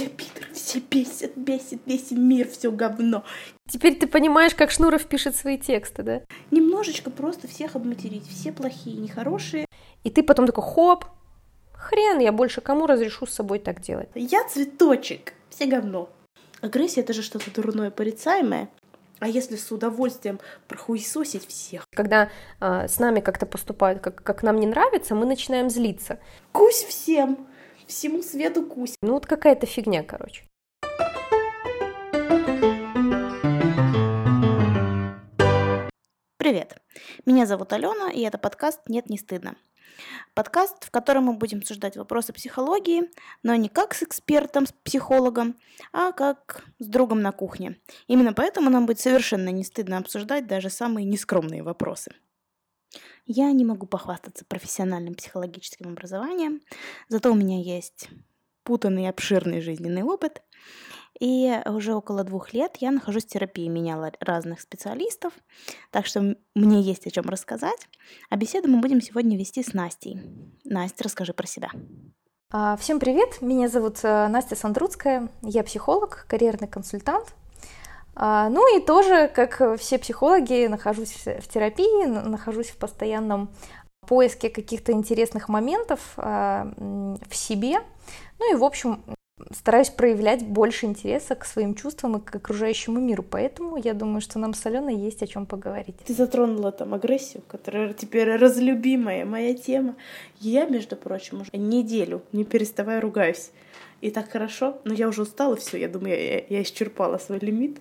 все пидоры, все бесят, бесит весь мир, все говно. Теперь ты понимаешь, как Шнуров пишет свои тексты, да? Немножечко просто всех обматерить, все плохие, нехорошие. И ты потом такой, хоп, хрен, я больше кому разрешу с собой так делать? Я цветочек, все говно. Агрессия — это же что-то дурное, порицаемое. А если с удовольствием прохуесосить всех? Когда э, с нами как-то поступают, как, как нам не нравится, мы начинаем злиться. Кусь всем! Всему свету кусь. Ну вот какая-то фигня, короче. Привет! Меня зовут Алена, и это подкаст «Нет, не стыдно». Подкаст, в котором мы будем обсуждать вопросы психологии, но не как с экспертом, с психологом, а как с другом на кухне. Именно поэтому нам будет совершенно не стыдно обсуждать даже самые нескромные вопросы. Я не могу похвастаться профессиональным психологическим образованием, зато у меня есть путанный обширный жизненный опыт. И уже около двух лет я нахожусь в терапии, меняла разных специалистов, так что мне есть о чем рассказать. А беседу мы будем сегодня вести с Настей. Настя, расскажи про себя. А, всем привет, меня зовут э, Настя Сандруцкая, я психолог, карьерный консультант. А, ну и тоже, как все психологи, нахожусь в терапии, нахожусь в постоянном поиске каких-то интересных моментов а, в себе. Ну и, в общем, стараюсь проявлять больше интереса к своим чувствам и к окружающему миру. Поэтому я думаю, что нам с Аленой есть о чем поговорить. Ты затронула там агрессию, которая теперь разлюбимая моя тема. Я, между прочим, уже неделю не переставая ругаюсь. И так хорошо, но я уже устала, все, я думаю, я, я исчерпала свой лимит.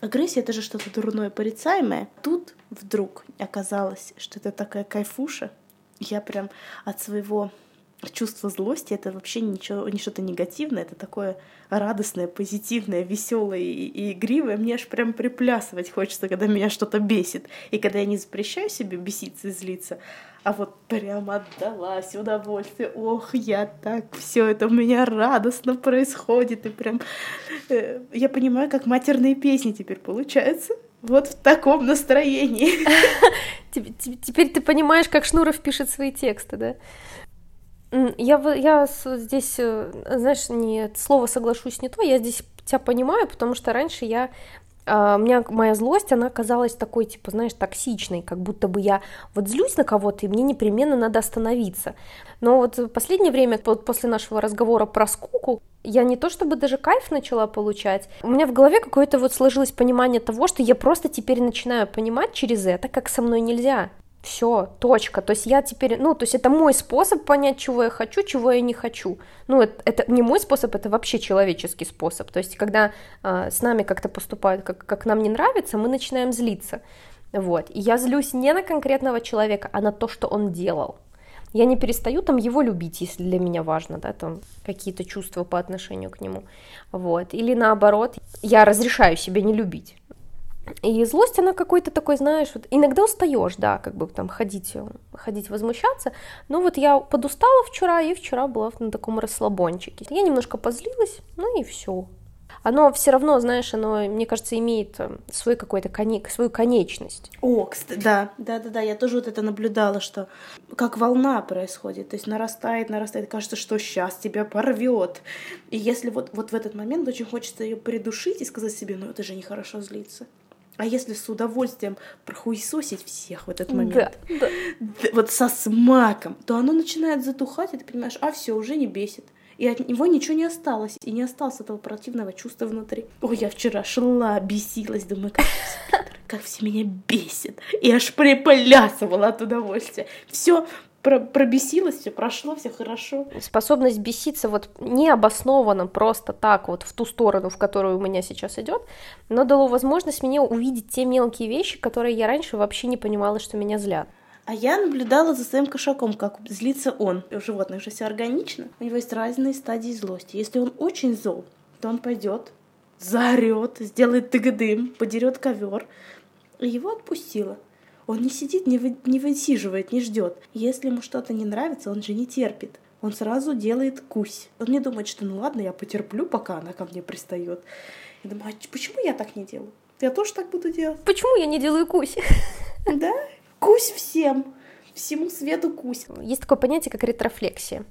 Агрессия — это же что-то дурное, порицаемое. Тут вдруг оказалось, что это такая кайфуша. Я прям от своего чувство злости это вообще ничего, не что-то негативное, это такое радостное, позитивное, веселое и, и игривое. Мне аж прям приплясывать хочется, когда меня что-то бесит. И когда я не запрещаю себе беситься и злиться, а вот прям отдалась удовольствие. Ох, я так, все это у меня радостно происходит. И прям э, я понимаю, как матерные песни теперь получаются. Вот в таком настроении. Теперь ты понимаешь, как Шнуров пишет свои тексты, да? Я, я здесь, э, знаешь, не слово соглашусь не то, я здесь тебя понимаю, потому что раньше я у меня моя злость, она казалась такой, типа, знаешь, токсичной, как будто бы я вот злюсь на кого-то, и мне непременно надо остановиться. Но вот в последнее время, вот после нашего разговора про скуку, я не то чтобы даже кайф начала получать, у меня в голове какое-то вот сложилось понимание того, что я просто теперь начинаю понимать через это, как со мной нельзя. Все, точка. То есть я теперь, ну, то есть это мой способ понять, чего я хочу, чего я не хочу. Ну, это, это не мой способ, это вообще человеческий способ. То есть когда э, с нами как-то поступают, как, как нам не нравится, мы начинаем злиться. Вот. И я злюсь не на конкретного человека, а на то, что он делал. Я не перестаю там его любить, если для меня важно, да, там какие-то чувства по отношению к нему. Вот. Или наоборот, я разрешаю себе не любить. И злость, она какой-то такой, знаешь, вот иногда устаешь, да, как бы там ходить, ходить возмущаться. Но вот я подустала вчера, и вчера была на таком расслабончике. Я немножко позлилась, ну и все. Оно все равно, знаешь, оно, мне кажется, имеет э, свой какой-то коне... свою конечность. О, кстати, да, да, да, да, я тоже вот это наблюдала, что как волна происходит, то есть нарастает, нарастает, кажется, что сейчас тебя порвет. И если вот, вот в этот момент очень хочется ее придушить и сказать себе, ну это же нехорошо злиться. А если с удовольствием прохуесосить всех в этот момент, да, да. вот со смаком, то оно начинает затухать, и ты понимаешь, а все, уже не бесит. И от него ничего не осталось, и не осталось этого противного чувства внутри. Ой, я вчера шла, бесилась, думаю, как все, как все меня бесит. И аж приплясывала от удовольствия. Все, про пробесилось, все прошло, все хорошо. Способность беситься вот необоснованно просто так вот в ту сторону, в которую у меня сейчас идет, но дало возможность мне увидеть те мелкие вещи, которые я раньше вообще не понимала, что меня злят. А я наблюдала за своим кошаком, как злится он. У животных же все органично. У него есть разные стадии злости. Если он очень зол, то он пойдет, заорет, сделает тыгдым, подерет ковер. И его отпустила. Он не сидит, не, вы, не высиживает, не ждет. Если ему что-то не нравится, он же не терпит. Он сразу делает кусь. Он не думает, что ну ладно, я потерплю, пока она ко мне пристает. Я думаю, а почему я так не делаю? Я тоже так буду делать. Почему я не делаю кусь? Да, кусь всем. Всему свету кусь. Есть такое понятие, как ретрофлексия.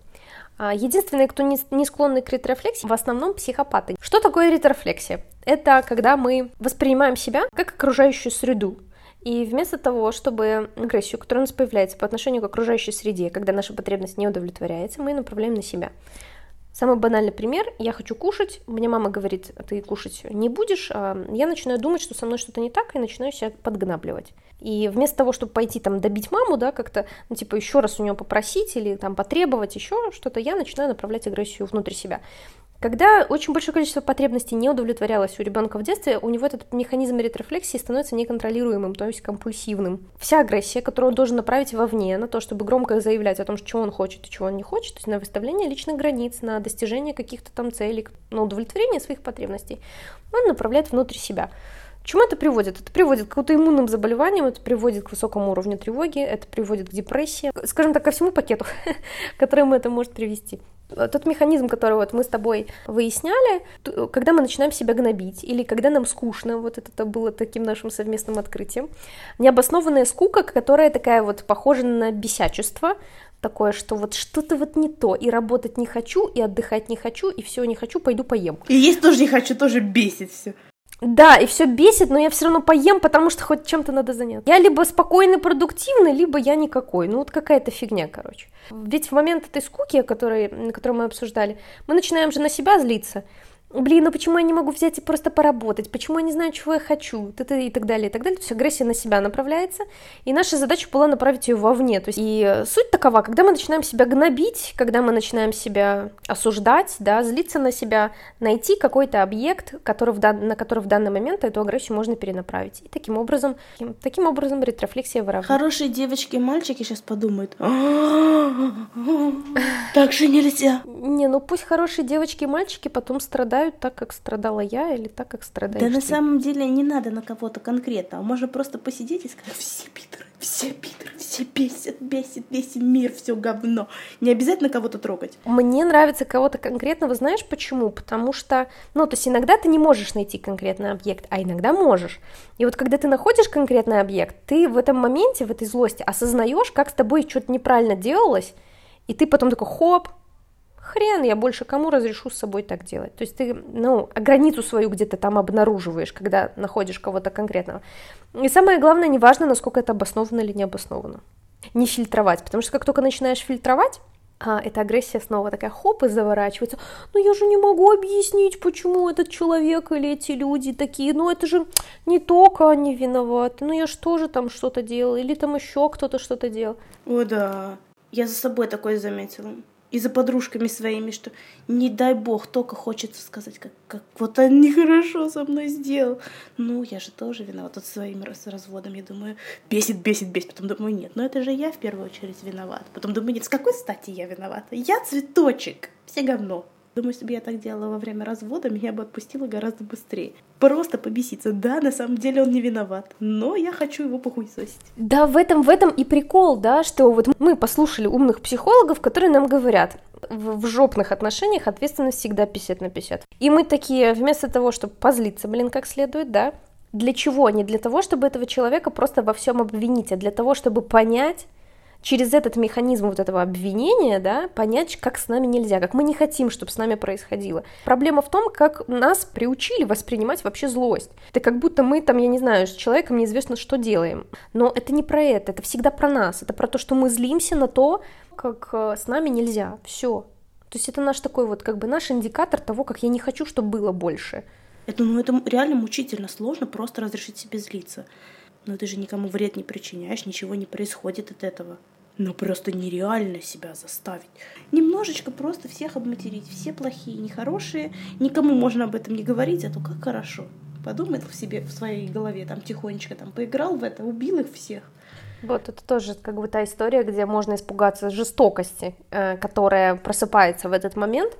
А, единственные, кто не склонны к ретрофлексии, в основном психопаты. Что такое ретрофлексия? Это когда мы воспринимаем себя как окружающую среду. И вместо того, чтобы агрессию, которая у нас появляется по отношению к окружающей среде, когда наша потребность не удовлетворяется, мы направляем на себя. Самый банальный пример. Я хочу кушать, мне мама говорит, «А ты кушать не будешь, а я начинаю думать, что со мной что-то не так, и начинаю себя подгнабливать. И вместо того, чтобы пойти там добить маму, да, как-то, ну, типа, еще раз у нее попросить или там потребовать еще что-то, я начинаю направлять агрессию внутрь себя. Когда очень большое количество потребностей не удовлетворялось у ребенка в детстве, у него этот механизм ретрофлексии становится неконтролируемым, то есть компульсивным. Вся агрессия, которую он должен направить вовне, на то, чтобы громко заявлять о том, что он хочет и чего он не хочет, то есть на выставление личных границ, на достижение каких-то там целей, на удовлетворение своих потребностей, он направляет внутрь себя. К чему это приводит? Это приводит к какому-то иммунным заболеваниям, это приводит к высокому уровню тревоги, это приводит к депрессии, скажем так, ко всему пакету, к которому это может привести. Тот механизм, который вот мы с тобой выясняли, когда мы начинаем себя гнобить, или когда нам скучно, вот это было таким нашим совместным открытием, необоснованная скука, которая такая вот похожа на бесячество, такое, что вот что-то вот не то, и работать не хочу, и отдыхать не хочу, и все не хочу, пойду поем. И есть тоже не хочу, тоже бесит все. Да, и все бесит, но я все равно поем, потому что хоть чем-то надо заняться. Я либо спокойный, продуктивный, либо я никакой. Ну вот какая-то фигня, короче. Ведь в момент этой скуки, который, которую мы обсуждали, мы начинаем же на себя злиться блин, ну почему я не могу взять и просто поработать, почему я не знаю, чего я хочу, и так далее, и так далее. То есть агрессия на себя направляется, и наша задача была направить ее вовне. То есть, и суть такова, когда мы начинаем себя гнобить, когда мы начинаем себя осуждать, да, злиться на себя, найти какой-то объект, который в дан... на который в данный момент эту агрессию можно перенаправить. И таким образом, таким образом ретрофлексия выравнивает. Хорошие девочки и мальчики сейчас подумают, так же нельзя. Не, ну пусть хорошие девочки и мальчики потом страдают страдают так, как страдала я, или так, как страдаешь Да ты. на самом деле не надо на кого-то конкретно. Можно просто посидеть и сказать, все питеры, все питеры, все бесят, бесит, весь мир, все говно. Не обязательно кого-то трогать. Мне нравится кого-то конкретного, знаешь почему? Потому что, ну, то есть иногда ты не можешь найти конкретный объект, а иногда можешь. И вот когда ты находишь конкретный объект, ты в этом моменте, в этой злости осознаешь, как с тобой что-то неправильно делалось, и ты потом такой, хоп, хрен я больше кому разрешу с собой так делать. То есть ты, ну, границу свою где-то там обнаруживаешь, когда находишь кого-то конкретного. И самое главное, не важно, насколько это обосновано или не обосновано. Не фильтровать, потому что как только начинаешь фильтровать, а, эта агрессия снова такая хоп и заворачивается. Ну я же не могу объяснить, почему этот человек или эти люди такие. Ну это же не только они виноваты. Ну я же тоже там что-то делал. Или там еще кто-то что-то делал. О да, я за собой такое заметила и за подружками своими, что не дай бог, только хочется сказать, как, как вот он нехорошо со мной сделал. Ну, я же тоже виноват вот своим раз, разводом. Я думаю, бесит, бесит, бесит. Потом думаю, нет, но это же я в первую очередь виноват. Потом думаю, нет, с какой стати я виновата? Я цветочек, все говно. Думаю, если бы я так делала во время развода, меня бы отпустила гораздо быстрее. Просто побеситься. Да, на самом деле он не виноват, но я хочу его похуесосить. Да, в этом, в этом и прикол, да, что вот мы послушали умных психологов, которые нам говорят, в, в жопных отношениях ответственность всегда 50 на 50. И мы такие, вместо того, чтобы позлиться, блин, как следует, да, для чего? Не для того, чтобы этого человека просто во всем обвинить, а для того, чтобы понять, через этот механизм вот этого обвинения, да, понять, как с нами нельзя, как мы не хотим, чтобы с нами происходило. Проблема в том, как нас приучили воспринимать вообще злость. Это как будто мы там, я не знаю, с человеком неизвестно что делаем. Но это не про это, это всегда про нас. Это про то, что мы злимся на то, как э, с нами нельзя. Все. То есть это наш такой вот, как бы наш индикатор того, как я не хочу, чтобы было больше. Это, ну, это реально мучительно сложно просто разрешить себе злиться. Но ты же никому вред не причиняешь, ничего не происходит от этого. Но просто нереально себя заставить. Немножечко просто всех обматерить. Все плохие, нехорошие. Никому можно об этом не говорить, а то как хорошо. Подумай в себе, в своей голове, там тихонечко там поиграл в это, убил их всех. Вот это тоже как бы та история, где можно испугаться жестокости, э, которая просыпается в этот момент,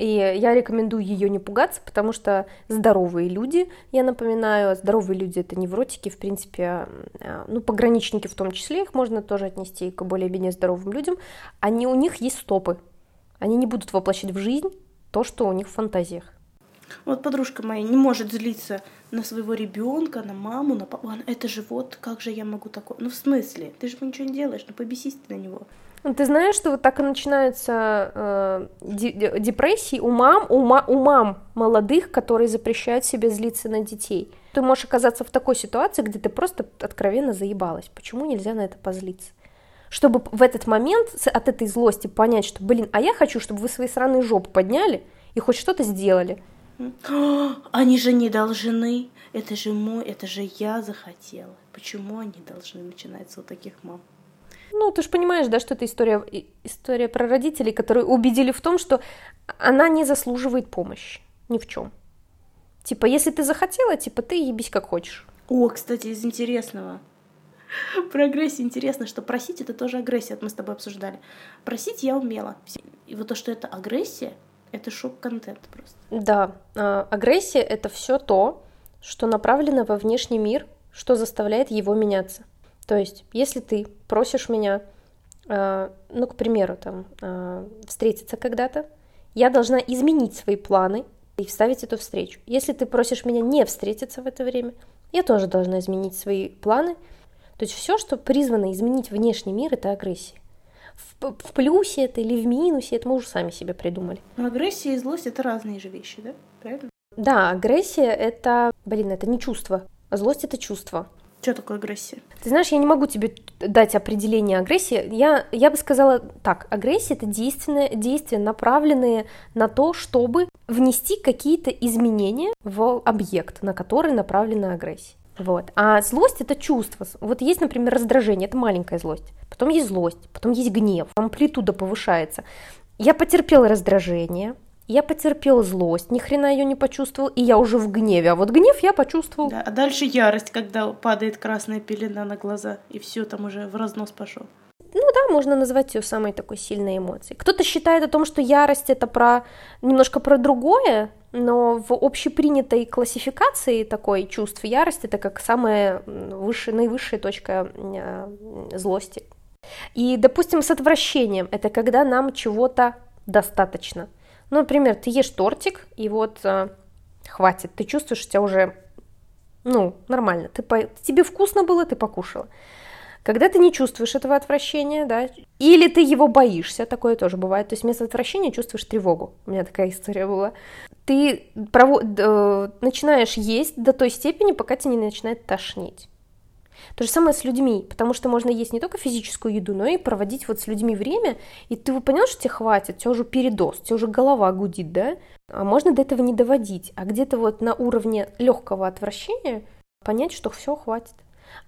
и я рекомендую ее не пугаться, потому что здоровые люди, я напоминаю, здоровые люди это невротики, в принципе, а, ну, пограничники в том числе, их можно тоже отнести к более-менее здоровым людям, они, у них есть стопы, они не будут воплощать в жизнь то, что у них в фантазиях. Вот подружка моя не может злиться на своего ребенка, на маму, на папу. Это же вот, как же я могу такое? Ну, в смысле? Ты же ничего не делаешь, ну побесись ты на него. Ну, ты знаешь, что вот так и начинаются э, депрессии у мам, у, ма, у мам молодых, которые запрещают себе злиться на детей. Ты можешь оказаться в такой ситуации, где ты просто откровенно заебалась. Почему нельзя на это позлиться? Чтобы в этот момент от этой злости понять, что, блин, а я хочу, чтобы вы свои сраные жопы подняли и хоть что-то сделали. Они же не должны. Это же мой, это же я захотела. Почему они должны начинаться у таких мам? Ну, ты же понимаешь, да, что это история, история про родителей, которые убедили в том, что она не заслуживает помощи ни в чем. Типа, если ты захотела, типа, ты ебись как хочешь. О, кстати, из интересного. Про агрессию интересно, что просить это тоже агрессия, это мы с тобой обсуждали. Просить я умела. И вот то, что это агрессия, это шок-контент просто. Да, а, агрессия это все то, что направлено во внешний мир, что заставляет его меняться. То есть, если ты просишь меня, а, ну, к примеру, там, а, встретиться когда-то, я должна изменить свои планы и вставить эту встречу. Если ты просишь меня не встретиться в это время, я тоже должна изменить свои планы. То есть все, что призвано изменить внешний мир, это агрессия в, в плюсе это или в минусе, это мы уже сами себе придумали. Но агрессия и злость это разные же вещи, да? Правильно? Да, агрессия это, блин, это не чувство, а злость это чувство. Что такое агрессия? Ты знаешь, я не могу тебе дать определение агрессии. Я, я бы сказала так, агрессия — это действенные, действия, направленные на то, чтобы внести какие-то изменения в объект, на который направлена агрессия. Вот. А злость — это чувство. Вот есть, например, раздражение, это маленькая злость. Потом есть злость, потом есть гнев, амплитуда повышается. Я потерпел раздражение, я потерпел злость, ни хрена ее не почувствовал, и я уже в гневе. А вот гнев я почувствовал. Да, а дальше ярость, когда падает красная пелена на глаза, и все там уже в разнос пошел. Ну да, можно назвать ее самой такой сильной эмоцией. Кто-то считает о том, что ярость это про немножко про другое, но в общепринятой классификации такой чувств ярость это как самая высшая, наивысшая точка э, злости. И, допустим, с отвращением это когда нам чего-то достаточно. Ну, например, ты ешь тортик, и вот э, хватит, ты чувствуешь, что тебя уже, ну, нормально, ты по... тебе вкусно было, ты покушала. Когда ты не чувствуешь этого отвращения, да, или ты его боишься, такое тоже бывает, то есть вместо отвращения чувствуешь тревогу. У меня такая история была. Ты прово- э, начинаешь есть до той степени, пока тебя не начинает тошнить. То же самое с людьми, потому что можно есть не только физическую еду, но и проводить вот с людьми время, и ты понял, что тебе хватит, у тебя уже передоз, у тебя уже голова гудит, да? А можно до этого не доводить, а где-то вот на уровне легкого отвращения понять, что все хватит.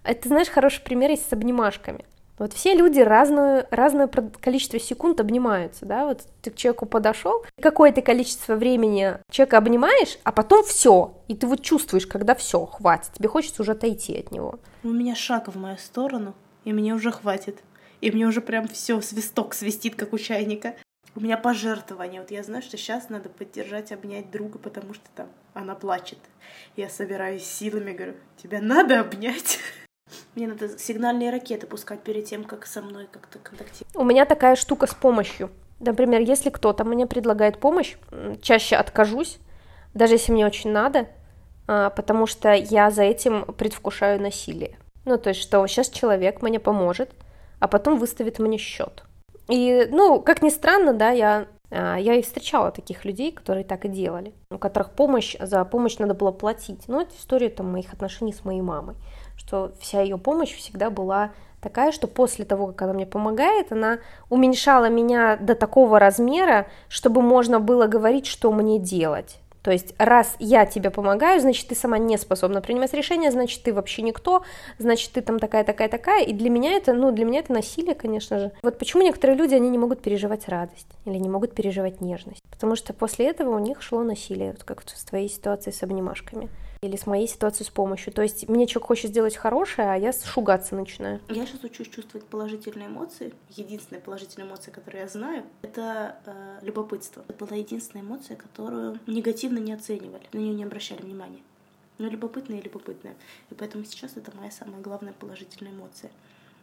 Это, знаешь, хороший пример есть с обнимашками. Вот все люди разную, разное количество секунд обнимаются, да, вот ты к человеку подошел, какое-то количество времени человека обнимаешь, а потом все, и ты вот чувствуешь, когда все, хватит, тебе хочется уже отойти от него. У меня шаг в мою сторону, и мне уже хватит. И мне уже прям все свисток свистит, как у чайника. У меня пожертвование. Вот я знаю, что сейчас надо поддержать, обнять друга, потому что там она плачет. Я собираюсь силами, говорю, тебя надо обнять. Мне надо сигнальные ракеты пускать перед тем, как со мной как-то контактировать. У меня такая штука с помощью. Например, если кто-то мне предлагает помощь, чаще откажусь, даже если мне очень надо, а, потому что я за этим предвкушаю насилие. Ну, то есть, что сейчас человек мне поможет, а потом выставит мне счет. И, ну, как ни странно, да, я, а, я и встречала таких людей, которые так и делали, у которых помощь, за помощь надо было платить. Ну, это история там моих отношений с моей мамой что вся ее помощь всегда была такая, что после того, как она мне помогает, она уменьшала меня до такого размера, чтобы можно было говорить, что мне делать. То есть, раз я тебе помогаю, значит, ты сама не способна принимать решения, значит, ты вообще никто, значит, ты там такая, такая, такая. И для меня это, ну, для меня это насилие, конечно же. Вот почему некоторые люди, они не могут переживать радость или не могут переживать нежность. Потому что после этого у них шло насилие, вот как в твоей ситуации с обнимашками или с моей ситуацией с помощью. То есть мне человек хочет сделать хорошее, а я шугаться начинаю. Я сейчас учусь чувствовать положительные эмоции. Единственная положительная эмоция, которую я знаю, это э, любопытство. Это была единственная эмоция, которую негативно не оценивали, на нее не обращали внимания. Но любопытная и любопытная. И поэтому сейчас это моя самая главная положительная эмоция.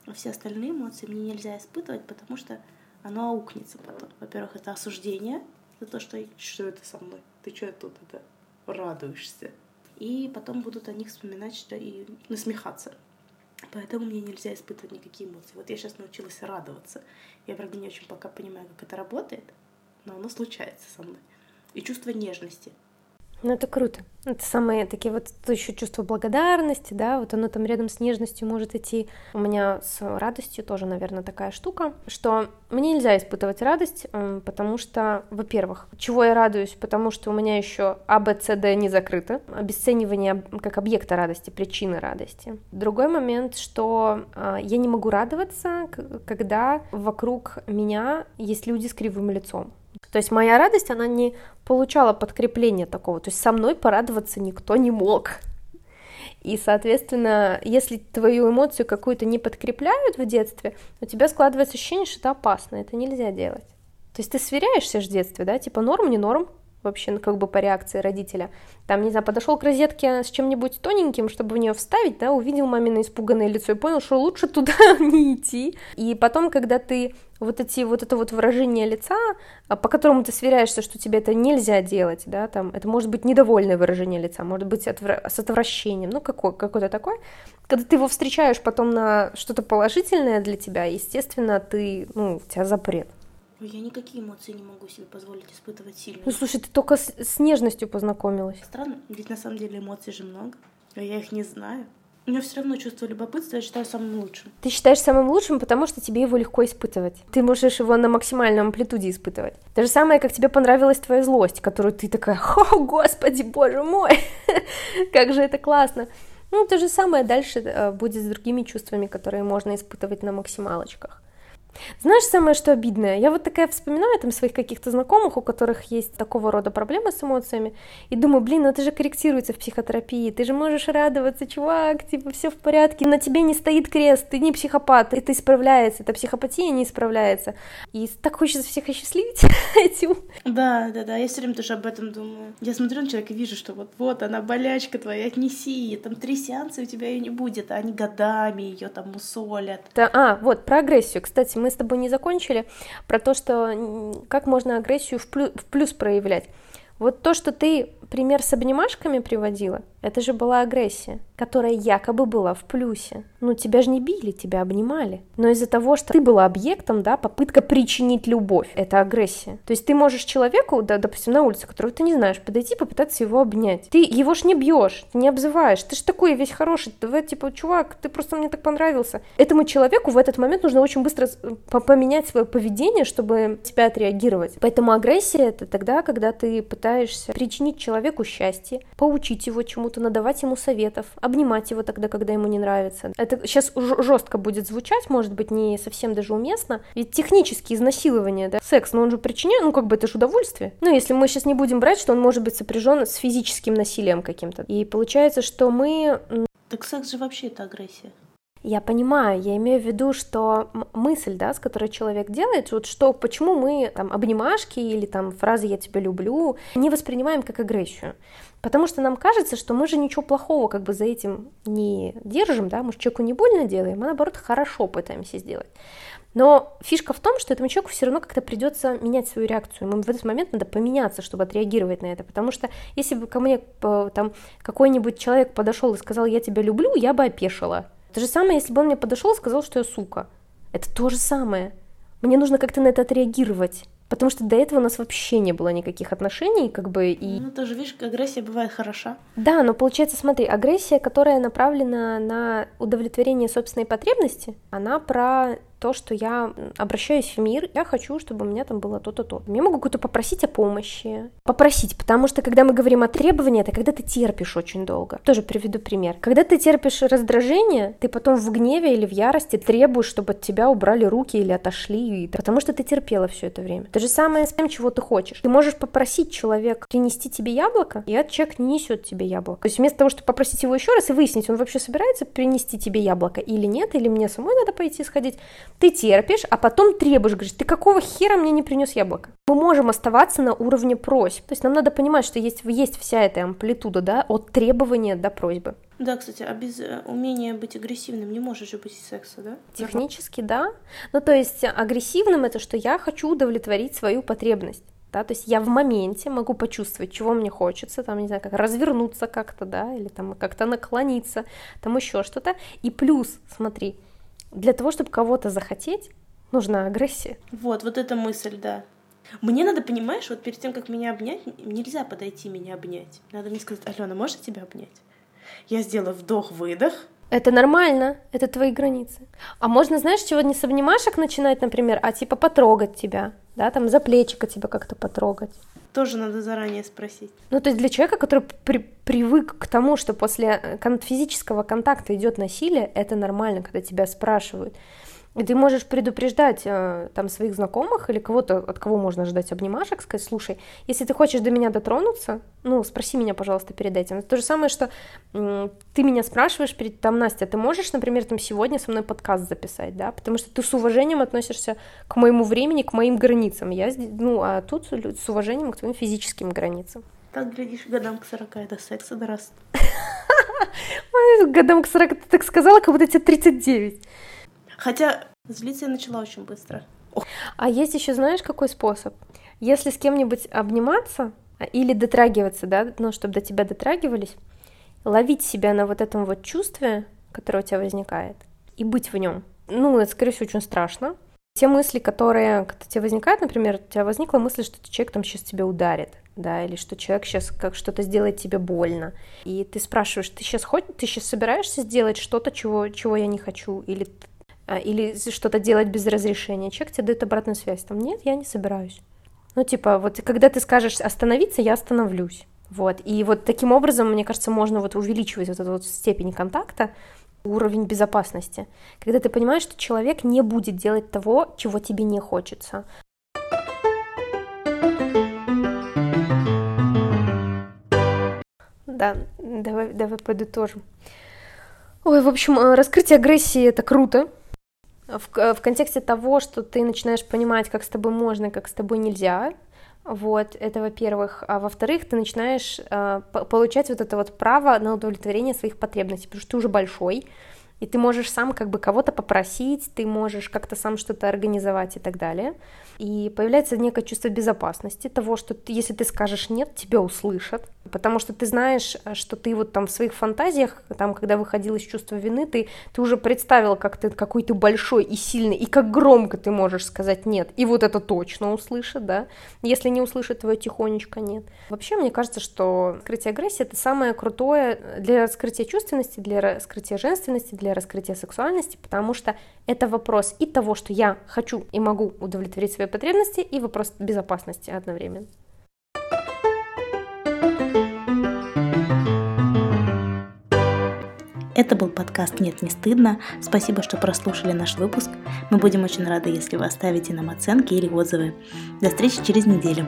А все остальные эмоции мне нельзя испытывать, потому что оно аукнется потом. Во-первых, это осуждение за то, что что это со мной? Ты что тут это радуешься? И потом будут о них вспоминать что и насмехаться. Поэтому мне нельзя испытывать никакие эмоции. Вот я сейчас научилась радоваться. Я, правда, не очень пока понимаю, как это работает, но оно случается со мной. И чувство нежности. Ну, это круто. Это самые такие вот то еще чувство благодарности, да, вот оно там рядом с нежностью может идти. У меня с радостью тоже, наверное, такая штука, что мне нельзя испытывать радость, потому что, во-первых, чего я радуюсь, потому что у меня еще А, Б, С, Д не закрыто, обесценивание как объекта радости, причины радости. Другой момент, что а, я не могу радоваться, когда вокруг меня есть люди с кривым лицом. То есть моя радость, она не получала подкрепления такого. То есть со мной порадоваться никто не мог. И, соответственно, если твою эмоцию какую-то не подкрепляют в детстве, у тебя складывается ощущение, что это опасно, это нельзя делать. То есть ты сверяешься же в детстве, да, типа норм, не норм, вообще, ну, как бы по реакции родителя. Там, не знаю, подошел к розетке с чем-нибудь тоненьким, чтобы в нее вставить, да, увидел мамино испуганное лицо и понял, что лучше туда не идти. И потом, когда ты вот эти вот это вот выражение лица, а, по которому ты сверяешься, что тебе это нельзя делать, да, там, это может быть недовольное выражение лица, может быть отвра- с отвращением, ну, какой, какой-то такой. Когда ты его встречаешь потом на что-то положительное для тебя, естественно, ты, ну, у тебя запрет. Я никакие эмоции не могу себе позволить испытывать сильно. Ну, слушай, ты только с, с нежностью познакомилась. Странно, ведь на самом деле эмоций же много, а я их не знаю. У меня все равно чувство любопытства я считаю самым лучшим. Ты считаешь самым лучшим, потому что тебе его легко испытывать. Ты можешь его на максимальном амплитуде испытывать. То же самое, как тебе понравилась твоя злость, которую ты такая, о, господи, боже мой, как же это классно. Ну, то же самое дальше э, будет с другими чувствами, которые можно испытывать на максималочках. Знаешь, самое что обидное? Я вот такая вспоминаю там своих каких-то знакомых, у которых есть такого рода проблемы с эмоциями, и думаю, блин, ну это же корректируется в психотерапии, ты же можешь радоваться, чувак, типа все в порядке, на тебе не стоит крест, ты не психопат, это исправляется, эта психопатия не исправляется. И так хочется всех осчастливить этим. Да, да, да, я все время тоже об этом думаю. Я смотрю на человека и вижу, что вот, вот она болячка твоя, отнеси, там три сеанса у тебя ее не будет, а они годами ее там мусолят. Да, а, вот, про агрессию, кстати, мы с тобой не закончили, про то, что как можно агрессию в плюс, проявлять. Вот то, что ты пример с обнимашками приводила, это же была агрессия, которая якобы была в плюсе. Ну, тебя же не били, тебя обнимали. Но из-за того, что ты была объектом, да, попытка причинить любовь, это агрессия. То есть ты можешь человеку, да, допустим, на улице, которого ты не знаешь, подойти, попытаться его обнять. Ты его ж не бьешь, ты не обзываешь, ты ж такой весь хороший, давай, типа, чувак, ты просто мне так понравился. Этому человеку в этот момент нужно очень быстро поменять свое поведение, чтобы тебя отреагировать. Поэтому агрессия это тогда, когда ты пытаешься причинить человеку счастье, поучить его чему-то, надавать ему советов, обнимать его тогда, когда ему не нравится. Это сейчас жестко будет звучать, может быть, не совсем даже уместно. Ведь технически изнасилование, да, секс, но он же причиняет, ну как бы это же удовольствие. Ну если мы сейчас не будем брать, что он может быть сопряжен с физическим насилием каким-то. И получается, что мы... Так секс же вообще это агрессия. Я понимаю, я имею в виду, что мысль, да, с которой человек делает, вот что, почему мы там обнимашки или там фразы «я тебя люблю» не воспринимаем как агрессию. Потому что нам кажется, что мы же ничего плохого как бы за этим не держим, да, мы же человеку не больно делаем, мы наоборот хорошо пытаемся сделать. Но фишка в том, что этому человеку все равно как-то придется менять свою реакцию. Ему в этот момент надо поменяться, чтобы отреагировать на это. Потому что если бы ко мне э, там какой-нибудь человек подошел и сказал, я тебя люблю, я бы опешила. То же самое, если бы он мне подошел и сказал, что я сука. Это то же самое. Мне нужно как-то на это отреагировать. Потому что до этого у нас вообще не было никаких отношений, как бы и. Ну тоже видишь, агрессия бывает хороша. Да, но получается, смотри, агрессия, которая направлена на удовлетворение собственной потребности, она про то, что я обращаюсь в мир, я хочу, чтобы у меня там было то-то, то. Я могу кого-то попросить о помощи. Попросить, потому что когда мы говорим о требовании, это когда ты терпишь очень долго. Тоже приведу пример. Когда ты терпишь раздражение, ты потом в гневе или в ярости требуешь, чтобы от тебя убрали руки или отошли, потому что ты терпела все это время. То же самое с тем, чего ты хочешь. Ты можешь попросить человека принести тебе яблоко, и этот человек не несет тебе яблоко. То есть вместо того, чтобы попросить его еще раз и выяснить, он вообще собирается принести тебе яблоко или нет, или мне самой надо пойти сходить, ты терпишь, а потом требуешь, говоришь, ты какого хера мне не принес яблоко? Мы можем оставаться на уровне просьб. То есть нам надо понимать, что есть, есть вся эта амплитуда, да, от требования до просьбы. Да, кстати, а без э, умения быть агрессивным не может же быть секса, да? Технически, да. Ну, то есть агрессивным это, что я хочу удовлетворить свою потребность. да, то есть я в моменте могу почувствовать, чего мне хочется, там, не знаю, как развернуться как-то, да, или там как-то наклониться, там еще что-то. И плюс, смотри, для того, чтобы кого-то захотеть, нужна агрессия. Вот, вот эта мысль, да. Мне надо, понимаешь, вот перед тем, как меня обнять, нельзя подойти меня обнять. Надо мне сказать, Алена, можно тебя обнять? Я сделаю вдох-выдох, это нормально, это твои границы. А можно, знаешь, чего не с обнимашек начинать, например, а типа потрогать тебя, да, там за плечико тебя как-то потрогать. Тоже надо заранее спросить. Ну, то есть для человека, который при привык к тому, что после э, физического контакта идет насилие, это нормально, когда тебя спрашивают. И ты можешь предупреждать э, там своих знакомых или кого-то, от кого можно ждать обнимашек, сказать, слушай, если ты хочешь до меня дотронуться, ну, спроси меня, пожалуйста, перед этим. Это то же самое, что э, ты меня спрашиваешь перед, там, Настя, ты можешь, например, там сегодня со мной подкаст записать, да, потому что ты с уважением относишься к моему времени, к моим границам. Я, ну, а тут с уважением к твоим физическим границам. Так, глядишь, годам к 40 это секса дорастут. Годам к 40 ты так сказала, как будто тебе 39. Хотя злиться я начала очень быстро. А есть еще, знаешь, какой способ? Если с кем-нибудь обниматься а, или дотрагиваться, да, ну, чтобы до тебя дотрагивались, ловить себя на вот этом вот чувстве, которое у тебя возникает, и быть в нем. Ну, это, скорее всего, очень страшно. Те мысли, которые когда тебе возникают, например, у тебя возникла мысль, что человек там сейчас тебя ударит, да, или что человек сейчас как что-то сделает тебе больно. И ты спрашиваешь, ты сейчас хоть, ты сейчас собираешься сделать что-то, чего, чего я не хочу, или или что-то делать без разрешения, человек тебе дает обратную связь, там, нет, я не собираюсь. Ну, типа, вот когда ты скажешь остановиться, я остановлюсь. Вот, и вот таким образом, мне кажется, можно вот увеличивать вот эту вот степень контакта, уровень безопасности, когда ты понимаешь, что человек не будет делать того, чего тебе не хочется. Да, давай, давай подытожим. Ой, в общем, э, раскрытие агрессии это круто, в, в контексте того, что ты начинаешь понимать, как с тобой можно, как с тобой нельзя, вот, это во-первых. А во-вторых, ты начинаешь э, получать вот это вот право на удовлетворение своих потребностей, потому что ты уже большой, и ты можешь сам как бы кого-то попросить, ты можешь как-то сам что-то организовать и так далее. И появляется некое чувство безопасности, того, что ты, если ты скажешь нет, тебя услышат, потому что ты знаешь, что ты вот там в своих фантазиях, там, когда выходил из чувства вины, ты, ты уже представил, как ты, какой ты большой и сильный, и как громко ты можешь сказать нет, и вот это точно услышат, да, если не услышат твое тихонечко нет. Вообще, мне кажется, что скрытие агрессии — это самое крутое для раскрытия чувственности, для раскрытия женственности, для раскрытия сексуальности, потому что это вопрос и того, что я хочу и могу удовлетворить свои потребности, и вопрос безопасности одновременно. Это был подкаст «Нет, не стыдно». Спасибо, что прослушали наш выпуск. Мы будем очень рады, если вы оставите нам оценки или отзывы. До встречи через неделю.